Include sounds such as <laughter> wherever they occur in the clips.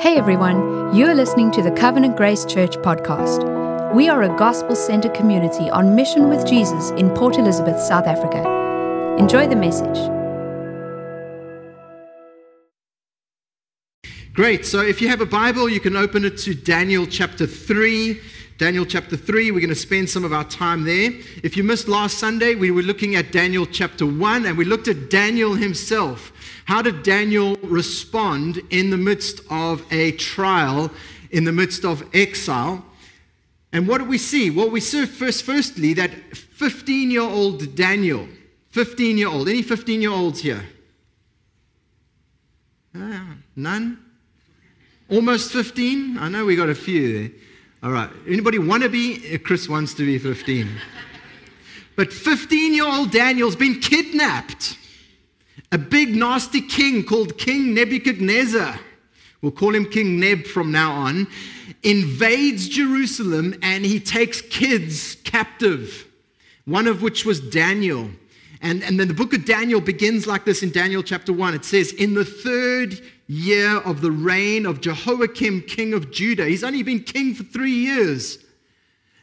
Hey everyone, you're listening to the Covenant Grace Church podcast. We are a gospel centered community on mission with Jesus in Port Elizabeth, South Africa. Enjoy the message. Great. So if you have a Bible, you can open it to Daniel chapter 3. Daniel chapter 3, we're going to spend some of our time there. If you missed last Sunday, we were looking at Daniel chapter 1 and we looked at Daniel himself. How did Daniel respond in the midst of a trial, in the midst of exile? And what do we see? Well, we see first, firstly, that 15 year old Daniel, 15 year old, any 15 year olds here? Ah, none? Almost 15? I know we got a few there. All right. Anybody want to be? Uh, Chris wants to be 15. But 15 year old Daniel's been kidnapped a big nasty king called King Nebuchadnezzar, we'll call him King Neb from now on, invades Jerusalem and he takes kids captive, one of which was Daniel. And, and then the book of Daniel begins like this in Daniel chapter 1. It says, In the third year of the reign of Jehoiakim, king of Judah, he's only been king for three years.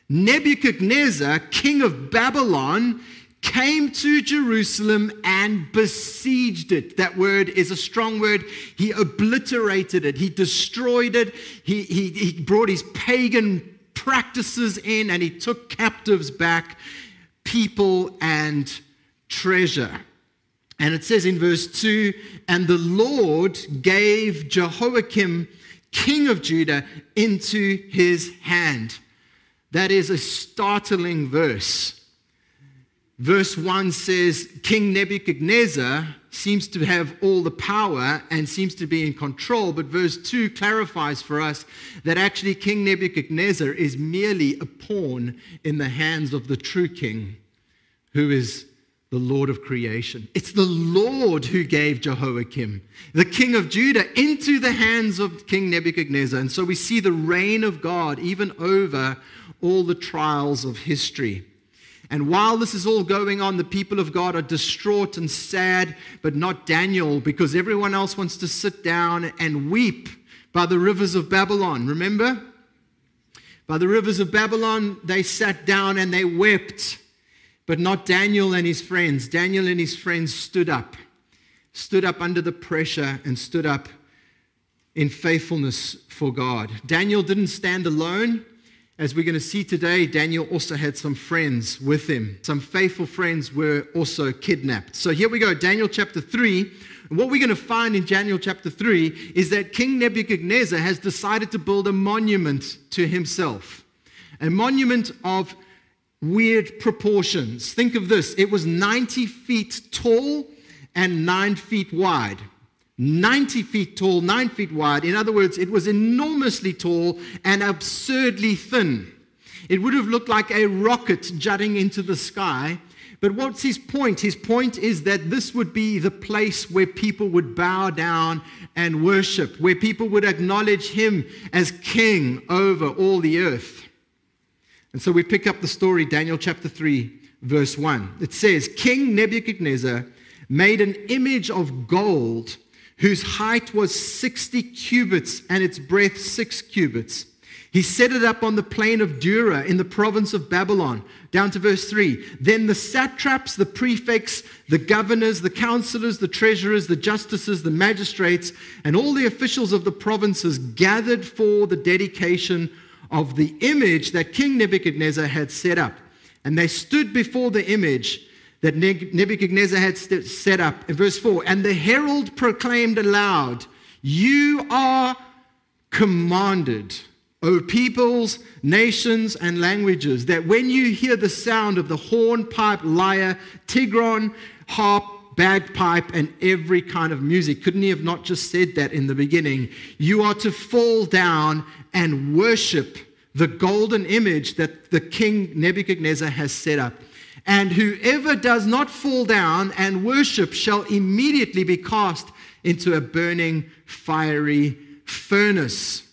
Nebuchadnezzar, king of Babylon, came to Jerusalem and besieged it. That word is a strong word. He obliterated it, he destroyed it, he, he, he brought his pagan practices in, and he took captives back, people and treasure. And it says in verse 2 And the Lord gave Jehoiakim, king of Judah, into his hand. That is a startling verse. Verse 1 says King Nebuchadnezzar seems to have all the power and seems to be in control, but verse 2 clarifies for us that actually King Nebuchadnezzar is merely a pawn in the hands of the true king, who is the Lord of creation. It's the Lord who gave Jehoiakim, the king of Judah, into the hands of King Nebuchadnezzar. And so we see the reign of God even over all the trials of history. And while this is all going on, the people of God are distraught and sad, but not Daniel, because everyone else wants to sit down and weep by the rivers of Babylon. Remember? By the rivers of Babylon, they sat down and they wept, but not Daniel and his friends. Daniel and his friends stood up, stood up under the pressure, and stood up in faithfulness for God. Daniel didn't stand alone. As we're going to see today, Daniel also had some friends with him. Some faithful friends were also kidnapped. So here we go, Daniel chapter 3. And what we're going to find in Daniel chapter 3 is that King Nebuchadnezzar has decided to build a monument to himself. A monument of weird proportions. Think of this it was 90 feet tall and 9 feet wide. 90 feet tall, 9 feet wide. In other words, it was enormously tall and absurdly thin. It would have looked like a rocket jutting into the sky. But what's his point? His point is that this would be the place where people would bow down and worship, where people would acknowledge him as king over all the earth. And so we pick up the story, Daniel chapter 3, verse 1. It says, King Nebuchadnezzar made an image of gold whose height was 60 cubits and its breadth 6 cubits. He set it up on the plain of Dura in the province of Babylon. Down to verse 3. Then the satraps, the prefects, the governors, the counselors, the treasurers, the justices, the magistrates, and all the officials of the provinces gathered for the dedication of the image that King Nebuchadnezzar had set up. And they stood before the image that Nebuchadnezzar had set up. In verse 4 And the herald proclaimed aloud, You are commanded, O peoples, nations, and languages, that when you hear the sound of the horn, pipe, lyre, tigron, harp, bagpipe, and every kind of music. Couldn't he have not just said that in the beginning? You are to fall down and worship the golden image that the king Nebuchadnezzar has set up. And whoever does not fall down and worship shall immediately be cast into a burning fiery furnace.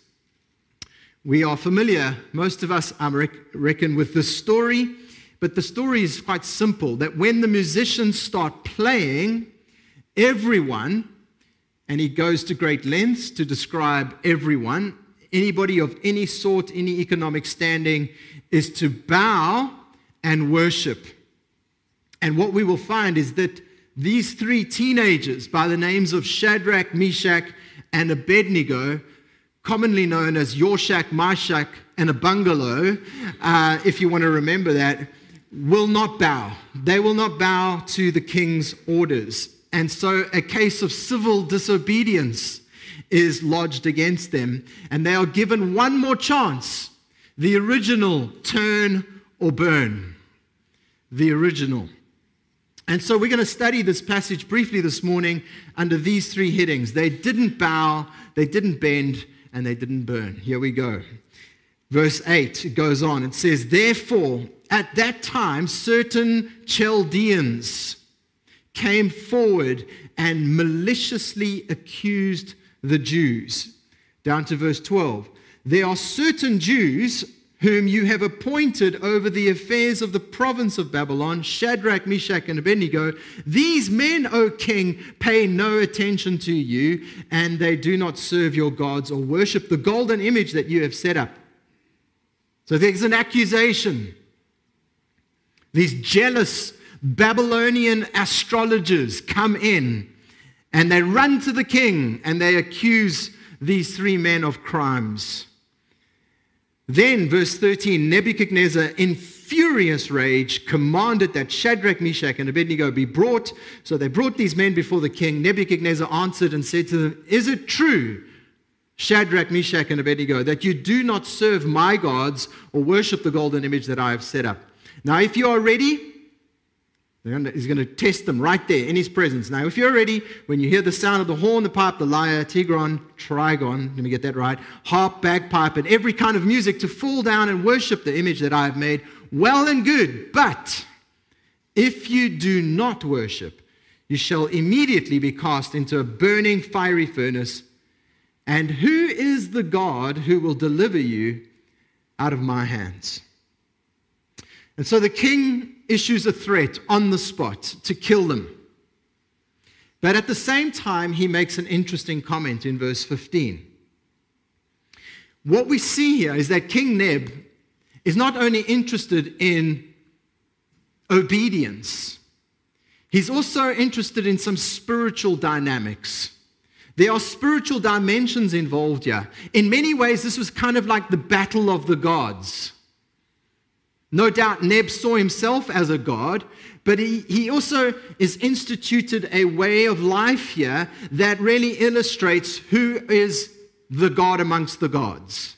We are familiar, most of us, I reckon, with this story, but the story is quite simple that when the musicians start playing, everyone, and he goes to great lengths to describe everyone, anybody of any sort, any economic standing, is to bow and worship. And what we will find is that these three teenagers, by the names of Shadrach, Meshach, and Abednego, commonly known as My Shack, and a bungalow, uh, if you want to remember that, will not bow. They will not bow to the king's orders. And so a case of civil disobedience is lodged against them, and they are given one more chance the original turn or burn. The original. And so we're going to study this passage briefly this morning under these three headings. They didn't bow, they didn't bend, and they didn't burn. Here we go. Verse 8, it goes on. It says, Therefore, at that time, certain Chaldeans, came forward and maliciously accused the Jews. Down to verse 12. There are certain Jews whom you have appointed over the affairs of the province of Babylon, Shadrach, Meshach, and Abednego. These men, O king, pay no attention to you, and they do not serve your gods or worship the golden image that you have set up. So there's an accusation. These jealous Babylonian astrologers come in and they run to the king and they accuse these three men of crimes. Then, verse 13 Nebuchadnezzar, in furious rage, commanded that Shadrach, Meshach, and Abednego be brought. So they brought these men before the king. Nebuchadnezzar answered and said to them, Is it true, Shadrach, Meshach, and Abednego, that you do not serve my gods or worship the golden image that I have set up? Now, if you are ready, He's going to test them right there in his presence. Now, if you're ready, when you hear the sound of the horn, the pipe, the lyre, tigron, trigon, let me get that right, harp, bagpipe, and every kind of music to fall down and worship the image that I have made, well and good. But if you do not worship, you shall immediately be cast into a burning fiery furnace. And who is the God who will deliver you out of my hands? And so the king issues a threat on the spot to kill them. But at the same time, he makes an interesting comment in verse 15. What we see here is that King Neb is not only interested in obedience, he's also interested in some spiritual dynamics. There are spiritual dimensions involved here. In many ways, this was kind of like the battle of the gods. No doubt Neb saw himself as a god, but he, he also is instituted a way of life here that really illustrates who is the God amongst the gods.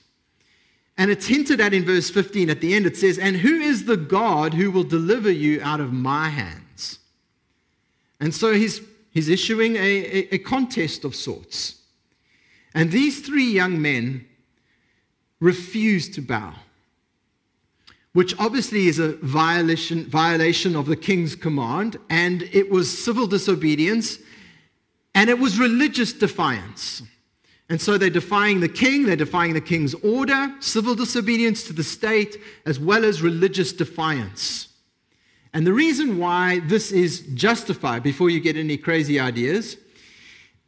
And it's hinted at in verse 15 at the end. It says, And who is the God who will deliver you out of my hands? And so he's, he's issuing a, a, a contest of sorts. And these three young men refuse to bow which obviously is a violation, violation of the king's command, and it was civil disobedience, and it was religious defiance. And so they're defying the king, they're defying the king's order, civil disobedience to the state, as well as religious defiance. And the reason why this is justified, before you get any crazy ideas,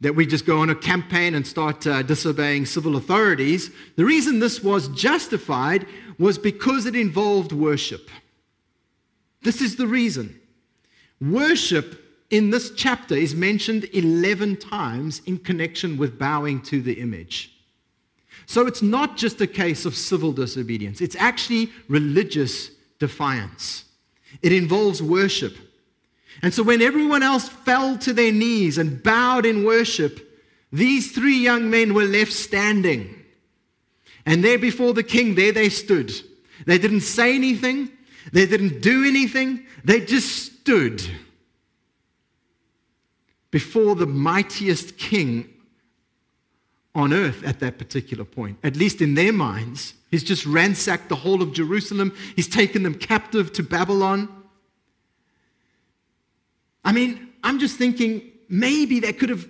that we just go on a campaign and start uh, disobeying civil authorities, the reason this was justified was because it involved worship. This is the reason. Worship in this chapter is mentioned 11 times in connection with bowing to the image. So it's not just a case of civil disobedience, it's actually religious defiance. It involves worship. And so when everyone else fell to their knees and bowed in worship, these three young men were left standing. And there before the king, there they stood. They didn't say anything, they didn't do anything, they just stood before the mightiest king on earth at that particular point, at least in their minds. He's just ransacked the whole of Jerusalem, he's taken them captive to Babylon. I mean, I'm just thinking maybe they could have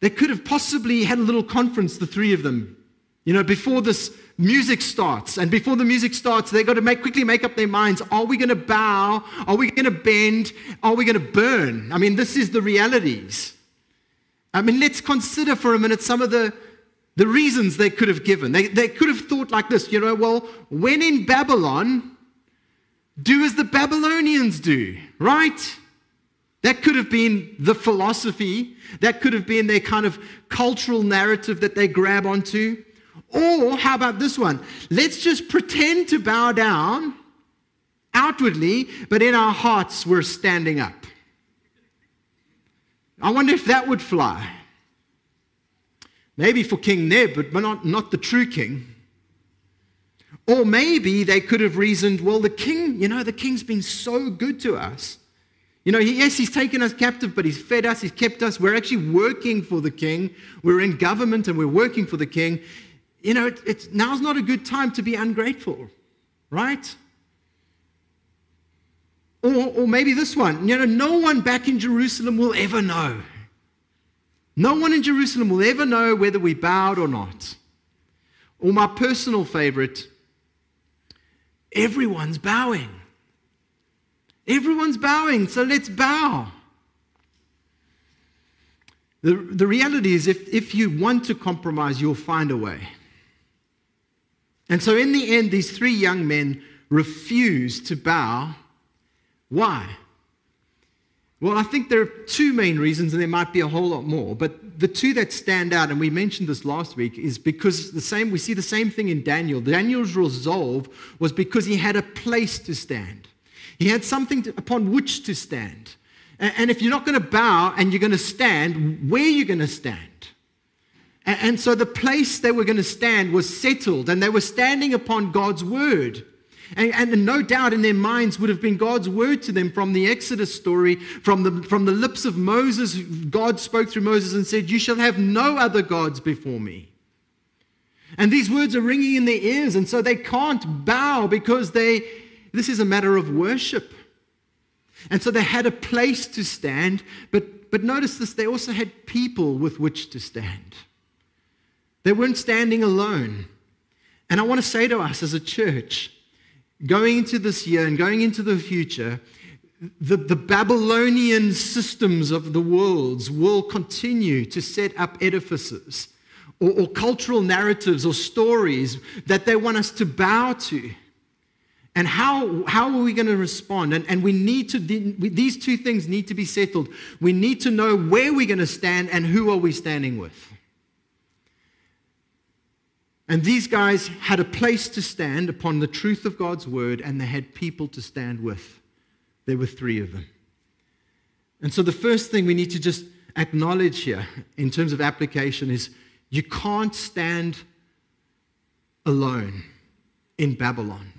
they could have possibly had a little conference, the three of them, you know, before this music starts, and before the music starts, they've got to make, quickly make up their minds are we going to bow? Are we going to bend? Are we going to burn? I mean, this is the realities. I mean, let's consider for a minute some of the, the reasons they could have given. They, they could have thought like this you know, well, when in Babylon, do as the Babylonians do, right? That could have been the philosophy, that could have been their kind of cultural narrative that they grab onto. Or how about this one? Let's just pretend to bow down outwardly, but in our hearts we're standing up. I wonder if that would fly. Maybe for King Neb, but not, not the true king. Or maybe they could have reasoned, well, the king, you know, the king's been so good to us. You know, yes, he's taken us captive, but he's fed us, he's kept us. We're actually working for the king. We're in government and we're working for the king. You know, it, it's, now's not a good time to be ungrateful, right? Or, or maybe this one, you know, no one back in Jerusalem will ever know. No one in Jerusalem will ever know whether we bowed or not. Or my personal favorite, everyone's bowing. Everyone's bowing, so let's bow. The, the reality is, if, if you want to compromise, you'll find a way. And so, in the end, these three young men refuse to bow why? Well, I think there are two main reasons, and there might be a whole lot more. But the two that stand out, and we mentioned this last week, is because the same we see the same thing in Daniel. Daniel's resolve was because he had a place to stand. He had something to, upon which to stand. And, if you're not going to bow and you're going to stand, where are you going to stand? And, and so the place they were going to stand was settled, and they were standing upon God's word. And, and, no doubt in their minds would have been God's word to them from the Exodus story, from the, from the lips of Moses. God spoke through Moses and said, You shall have no other gods before me. And these words are ringing in their ears, and so they can't bow because they, this is a matter of worship. And so they had a place to stand, but, but notice this, they also had people with which to stand. They weren't standing alone. And I want to say to us as a church, going into this year and going into the future, the, the Babylonian systems of the worlds will continue to set up edifices or, or cultural narratives or stories that they want us to bow to. And how, how are we going to respond? And, and we need to, these two things need to be settled. We need to know where we're going to stand and who are we standing with. And these guys had a place to stand upon the truth of God's word, and they had people to stand with. There were three of them. And so, the first thing we need to just acknowledge here in terms of application is you can't stand alone in Babylon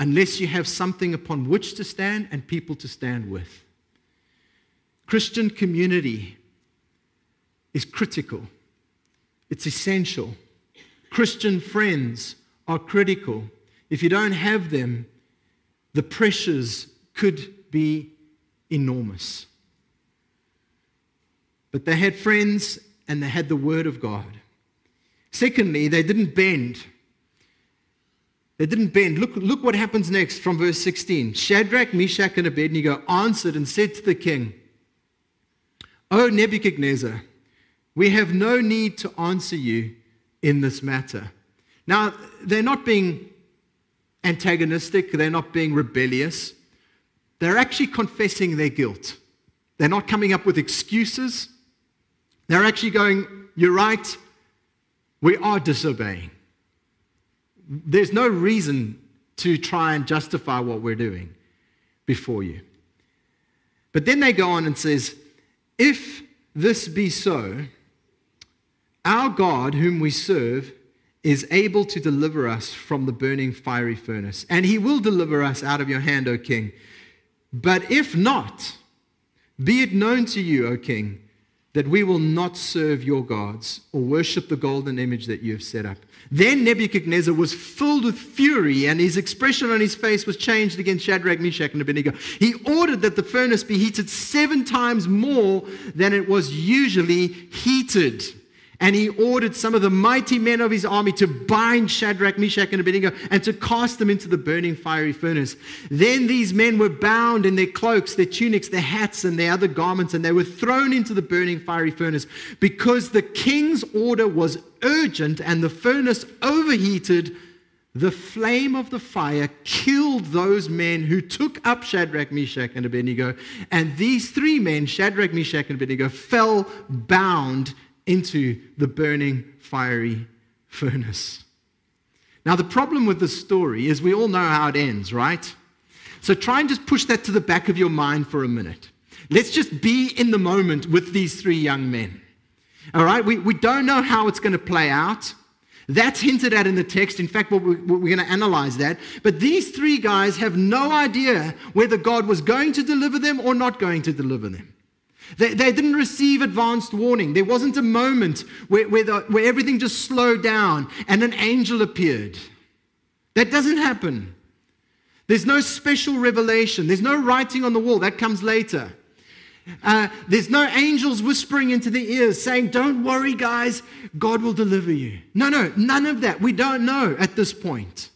unless you have something upon which to stand and people to stand with. Christian community is critical, it's essential. Christian friends are critical. If you don't have them, the pressures could be enormous. But they had friends and they had the Word of God. Secondly, they didn't bend. They didn't bend. Look, look what happens next from verse 16. Shadrach, Meshach, and Abednego answered and said to the king, O Nebuchadnezzar, we have no need to answer you in this matter. Now, they're not being antagonistic, they're not being rebellious. They're actually confessing their guilt. They're not coming up with excuses. They're actually going, You're right, we are disobeying. There's no reason to try and justify what we're doing before you. But then they go on and says, If this be so, our God, whom we serve, is able to deliver us from the burning fiery furnace, and he will deliver us out of your hand, O king. But if not, be it known to you, O king, that we will not serve your gods or worship the golden image that you have set up. Then Nebuchadnezzar was filled with fury, and his expression on his face was changed against Shadrach, Meshach, and Abednego. He ordered that the furnace be heated seven times more than it was usually heated And he ordered some of the mighty men of his army to bind Shadrach, Meshach, and Abednego and to cast them into the burning fiery furnace. Then these men were bound in their cloaks, their tunics, their hats, and their other garments, and they were thrown into the burning fiery furnace because the king's order was urgent and the furnace overheated. The flame of the fire killed those men who took up Shadrach, Meshach, and Abednego. And these three men, Shadrach, Meshach, and Abednego, fell bound into the burning fiery furnace. Now, the problem with this story is we all know how it ends, right? So try and just push that to the back of your mind for a minute. Let's just be in the moment with these three young men. All right? We, we don't know how it's going to play out. That's hinted at in the text. In fact, we're, we're going to analyze that. But these three guys have no idea whether God was going to deliver them or not going to deliver them. They, they didn't receive advanced warning. There wasn't a moment where, where, the, where everything just slowed down and an angel appeared. That doesn't happen. There's no special revelation. There's no writing on the wall. That comes later. Uh, there's no angels whispering into the ears saying, Don't worry, guys, God will deliver you. No, no, none of that. We don't know at this point.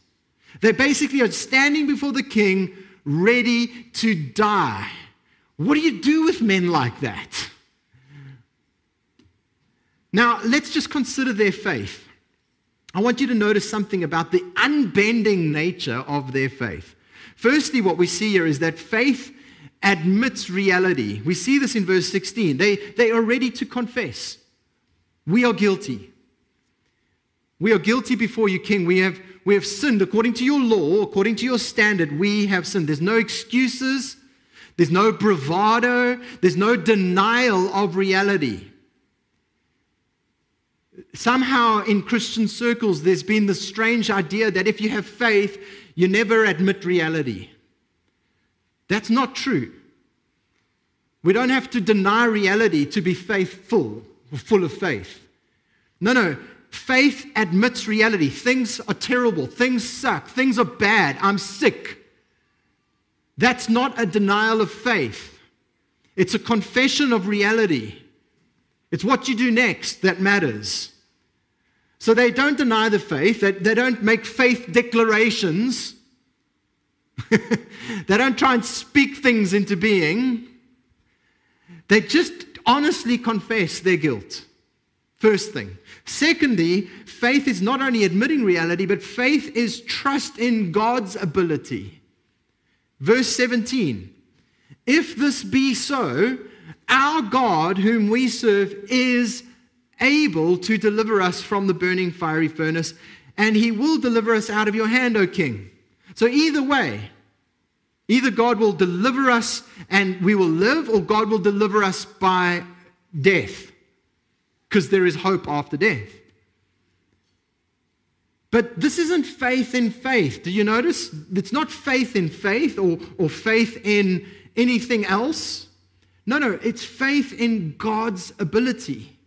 They basically are standing before the king, ready to die. What do you do with men like that? Now, let's just consider their faith. I want you to notice something about the unbending nature of their faith. Firstly, what we see here is that faith admits reality. We see this in verse 16. They, they are ready to confess. We are guilty. We are guilty before you, King. We have, we have sinned according to your law, according to your standard. We have sinned. There's no excuses. There's no bravado, there's no denial of reality. Somehow, in Christian circles, there's been this strange idea that if you have faith, you never admit reality. That's not true. We don't have to deny reality to be faithful full of faith. No, no. Faith admits reality. Things are terrible. Things suck. Things are bad. I'm sick. That's not a denial of faith, it's a confession of reality. It's what you do next that matters. So they don't deny the faith, they, don't make faith declarations, <laughs> they don't try and speak things into being. They just honestly confess their guilt. First thing. Secondly, faith is not only admitting reality, but faith is trust in God's ability. Verse 17 If this be so, our God, whom we serve, is able to deliver us from the burning fiery furnace, and he will deliver us out of your hand, O king. So, either way, either God will deliver us and we will live, or God will deliver us by death, because there is hope after death. But this isn't faith in faith. Do you notice? It's not faith in faith or, or faith in anything else. No, no, it's faith in God's ability.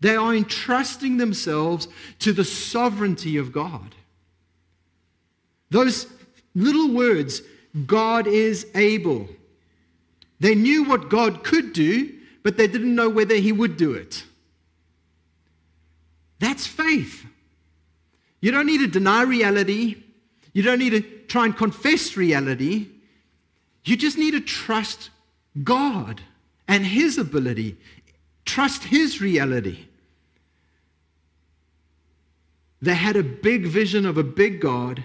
They are entrusting themselves to the sovereignty of God. Those little words, God is able. They knew what God could do, but they didn't know whether He would do it. That's faith. You don't need to deny reality. You don't need to try and confess reality. You just need to trust God and His ability. Trust His reality. They had a big vision of a big God,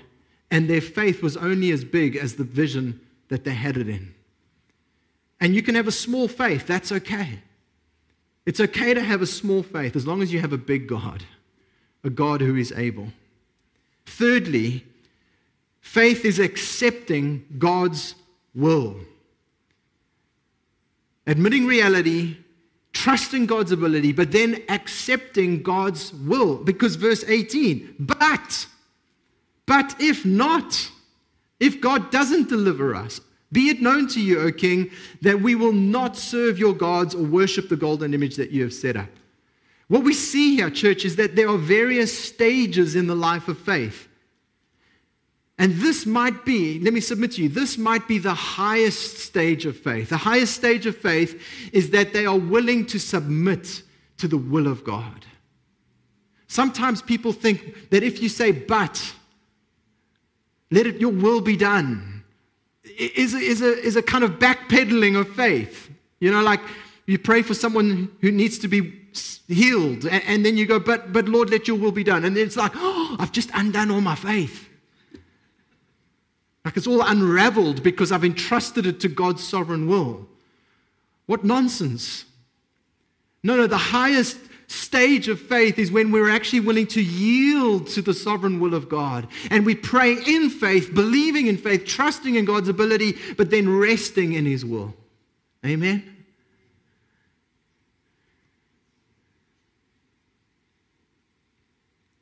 and their faith was only as big as the vision that they had it in. And you can have a small faith, that's okay. It's okay to have a small faith as long as you have a big God, a God who is able. Thirdly, faith is accepting God's will. Admitting reality, trusting God's ability, but then accepting God's will. Because verse 18, but, but if not, if God doesn't deliver us, be it known to you, O king, that we will not serve your gods or worship the golden image that you have set up. What we see here, church, is that there are various stages in the life of faith. And this might be, let me submit to you, this might be the highest stage of faith. The highest stage of faith is that they are willing to submit to the will of God. Sometimes people think that if you say, but, let it, your will be done, is, is, a, is a kind of backpedaling of faith. You know, like you pray for someone who needs to be healed, and, and then you go, but, but Lord, let your will be done. And then it's like, oh, I've just undone all my faith. Like it's all unraveled because I've entrusted it to God's sovereign will. What nonsense. No, no, the highest stage of faith is when we're actually willing to yield to the sovereign will of God. And we pray in faith, believing in faith, trusting in God's ability, but then resting in His will. Amen?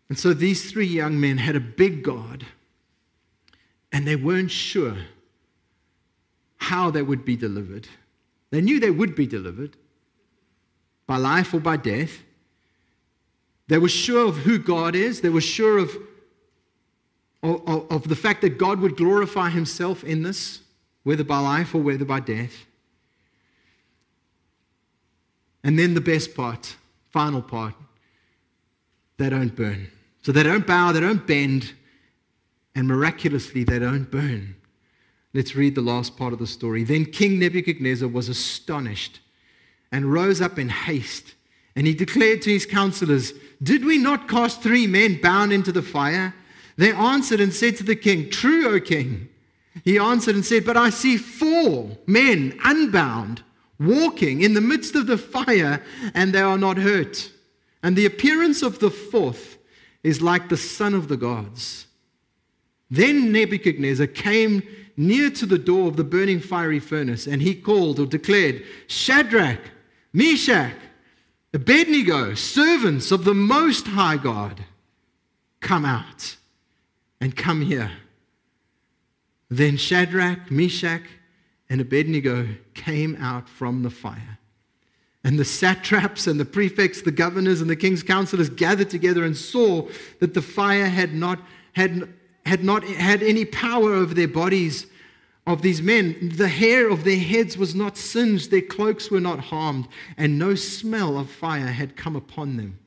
And so these three young men had a big God, and they weren't sure how they would be delivered. They knew they would be delivered by life or by death. They were sure of who God is. They were sure of, of, of, the fact that God would glorify himself in this, whether by life or whether by death. And then the best part, final part, they don't burn. So they don't bow, they don't bend, and miraculously they don't burn. Let's read the last part of the story. Then King Nebuchadnezzar was astonished and rose up in haste, and he declared to his counselors, Did we not cast three men bound into the fire? They answered and said to the king, True, O king. He answered and said, But I see four men unbound, walking in the midst of the fire, and they are not hurt. And the appearance of the fourth is like the son of the gods. Then Nebuchadnezzar came near to the door of the burning fiery furnace, and he called or declared, Shadrach, Meshach, Abednego, servants of the Most High God, come out and come here. Then Shadrach, Meshach, and Abednego came out from the fire. And the satraps and the prefects, the governors and the king's counselors gathered together and saw that the fire had not had, had not had any power over their bodies of these men. The hair of their heads was not singed, their cloaks were not harmed, and no smell of fire had come upon them.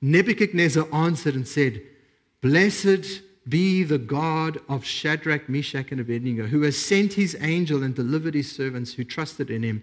Nebuchadnezzar answered and said, Blessed be the God of Shadrach, Meshach, and Abednego, who has sent his angel and delivered his servants who trusted in him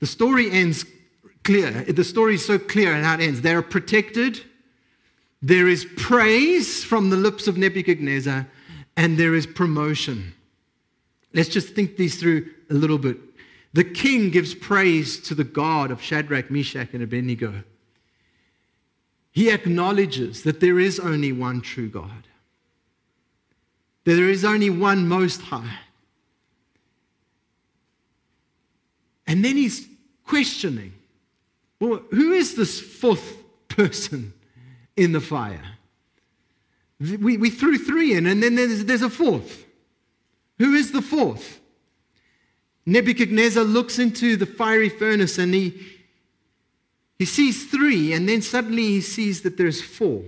The story ends clear. The story is so clear in how it ends. They are protected. There is praise from the lips of Nebuchadnezzar, and there is promotion. Let's just think these through a little bit. The king gives praise to the God of Shadrach, Meshach, and Abednego. He acknowledges that there is only one true God, that there is only one most high. And then he's questioning well, who is this fourth person in the fire? We, we threw three in, and then there's, there's a fourth. Who is the fourth? Nebuchadnezzar looks into the fiery furnace and he, he sees three, and then suddenly he sees that there's four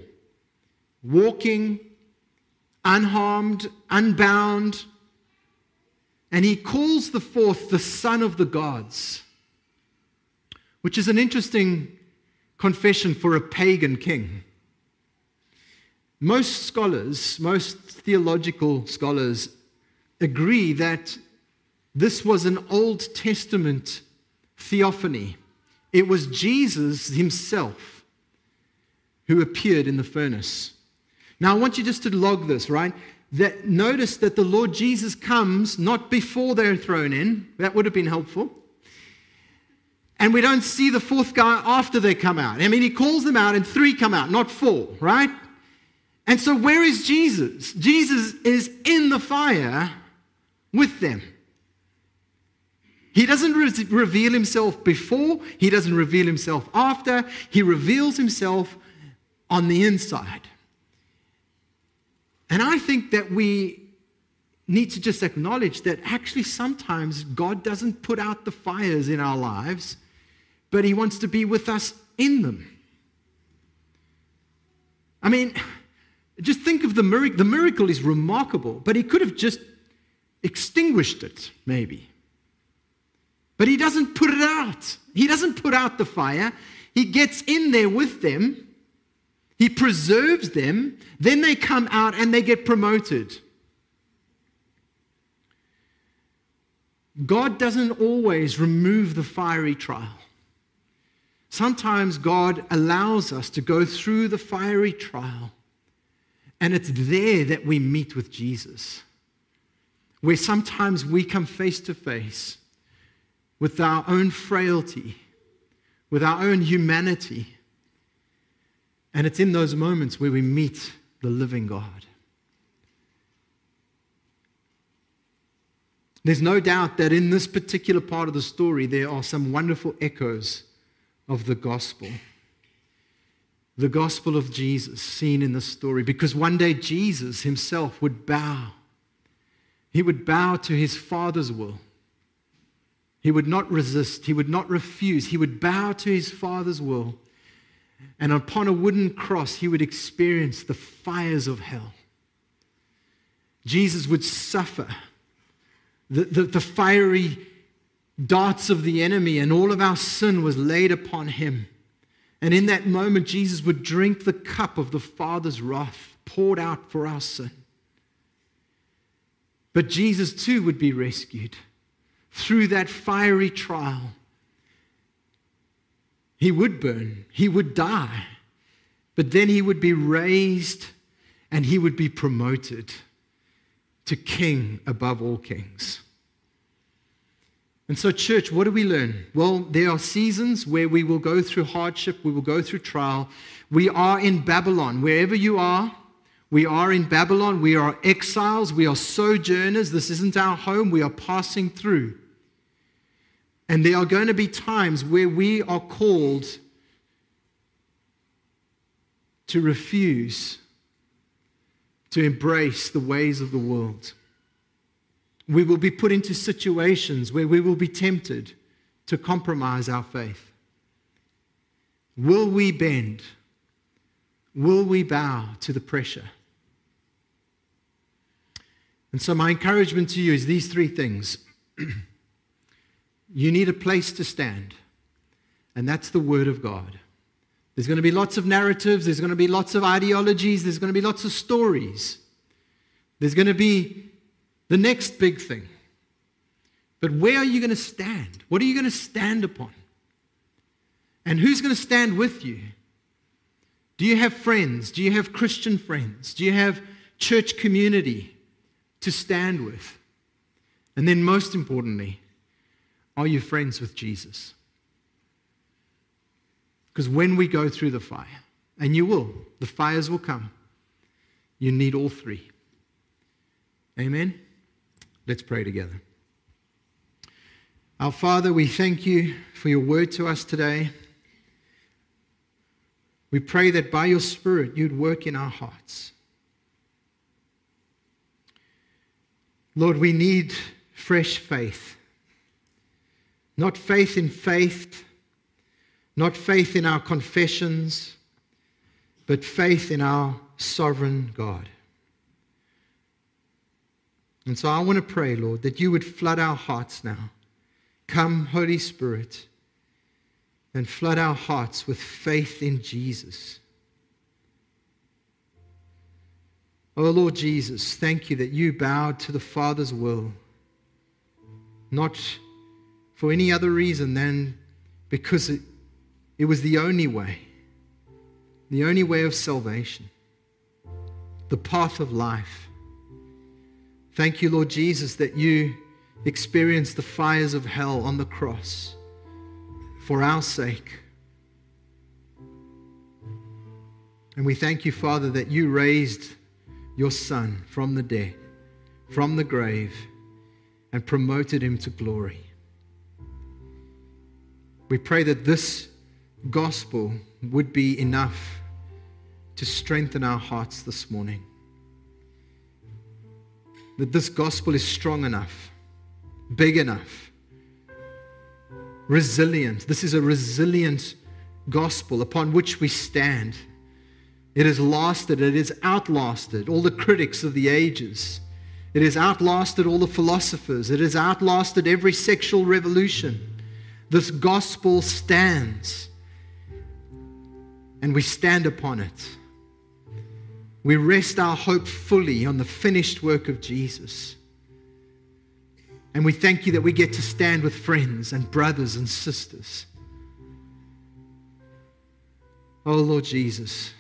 walking, unharmed, unbound. And he calls the fourth the son of the gods which is an interesting confession for a pagan king. Most scholars, most theological scholars, agree that this was an Old Testament theophany. It was Jesus himself who appeared in the furnace. Now, I want you just to log this, right? That notice that the Lord Jesus comes not before they're thrown in. That would have been helpful. And we don't see the fourth guy after they come out. I mean, he calls them out and three come out, not four, right? And so, where is Jesus? Jesus is in the fire with them. He doesn't re- reveal himself before, he doesn't reveal himself after. He reveals himself on the inside. And I think that we need to just acknowledge that actually sometimes God doesn't put out the fires in our lives, but He wants to be with us in them. I mean, just think of the miracle. The miracle is remarkable, but He could have just extinguished it, maybe. But He doesn't put it out. He doesn't put out the fire. He gets in there with them. He preserves them. Then they come out and they get promoted. God doesn't always remove the fiery trial. Sometimes God allows us to go through the fiery trial, and it's there that we meet with Jesus. Where sometimes we come face to face with our own frailty, with our own humanity. And it's in those moments where we meet the living God. There's no doubt that in this particular part of the story, there are some wonderful echoes of the gospel. The gospel of Jesus seen in the story, because one day Jesus himself would bow. He would bow to his Father's will. He would not resist, he would not refuse. He would bow to his Father's will. And upon a wooden cross, he would experience the fires of hell. Jesus would suffer the, the, the fiery darts of the enemy, and all of our sin was laid upon him. And in that moment, Jesus would drink the cup of the Father's wrath poured out for our sin. But Jesus too would be rescued through that fiery trial. He would burn, he would die, but then he would be raised and he would be promoted to king above all kings. And so, church, what do we learn? Well, there are seasons where we will go through hardship, we will go through trial. We are in Babylon. Wherever you are, we are in Babylon. We are exiles. We are sojourners. This isn't our home. We are passing through. And there are going to be times where we are called to refuse to embrace the ways of the world. We will be put into situations where we will be tempted to compromise our faith. Will we bend? Will we bow to the pressure? And so, my encouragement to you is these three things. <clears throat> you need a place to stand, and that's the Word of God. There's going to be lots of narratives, there's going to be lots of ideologies, there's going to be lots of stories. There's going to be the next big thing. But where are you going to stand? What are you going to stand upon? And who's going to stand with you? Do you have friends? Do you have Christian friends? Do you have church community to stand with? And then, most importantly, are you friends with Jesus? Because when we go through the fire, and you will, the fires will come, you need all three. Amen? Let's pray together. Our Father, we thank you for your word to us today. We pray that by your Spirit you'd work in our hearts. Lord, we need fresh faith. Not faith in faith, not faith in our confessions, but faith in our sovereign God. And so I want to pray, Lord, that you would flood our hearts now. Come, Holy Spirit, and flood our hearts with faith in Jesus. Oh, Lord Jesus, thank you that you bowed to the Father's will, not for any other reason than because it it was the only way, the only way of salvation, the path of life. Thank you, Lord Jesus, that you experienced the fires of hell on the cross for our sake. And we thank you, Father, that you raised your Son from the dead, from the grave, and promoted him to glory. We pray that this gospel would be enough to strengthen our hearts this morning. That this gospel is strong enough, big enough, resilient. This is a resilient gospel upon which we stand. It has lasted, it has outlasted all the critics of the ages. It has outlasted all the philosophers. It has outlasted every sexual revolution. This gospel stands, and we stand upon it. We rest our hope fully on the finished work of Jesus. And we thank you that we get to stand with friends and brothers and sisters. Oh, Lord Jesus,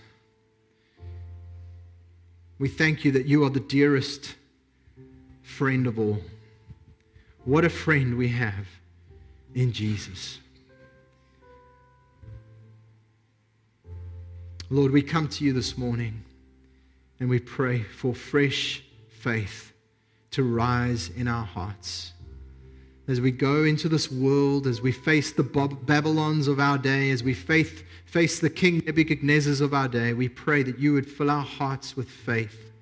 we thank you that you are the dearest friend of all. What a friend we have in Jesus. Lord, we come to you this morning and we pray for fresh faith to rise in our hearts. As we go into this world, as we face the Babylons of our day, as we face, face the King Nebuchadnezzars of our day, we pray that you would fill our hearts with faith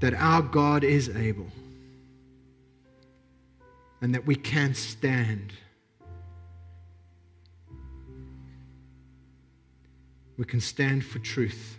that our God is able and that we can stand. We can stand for truth.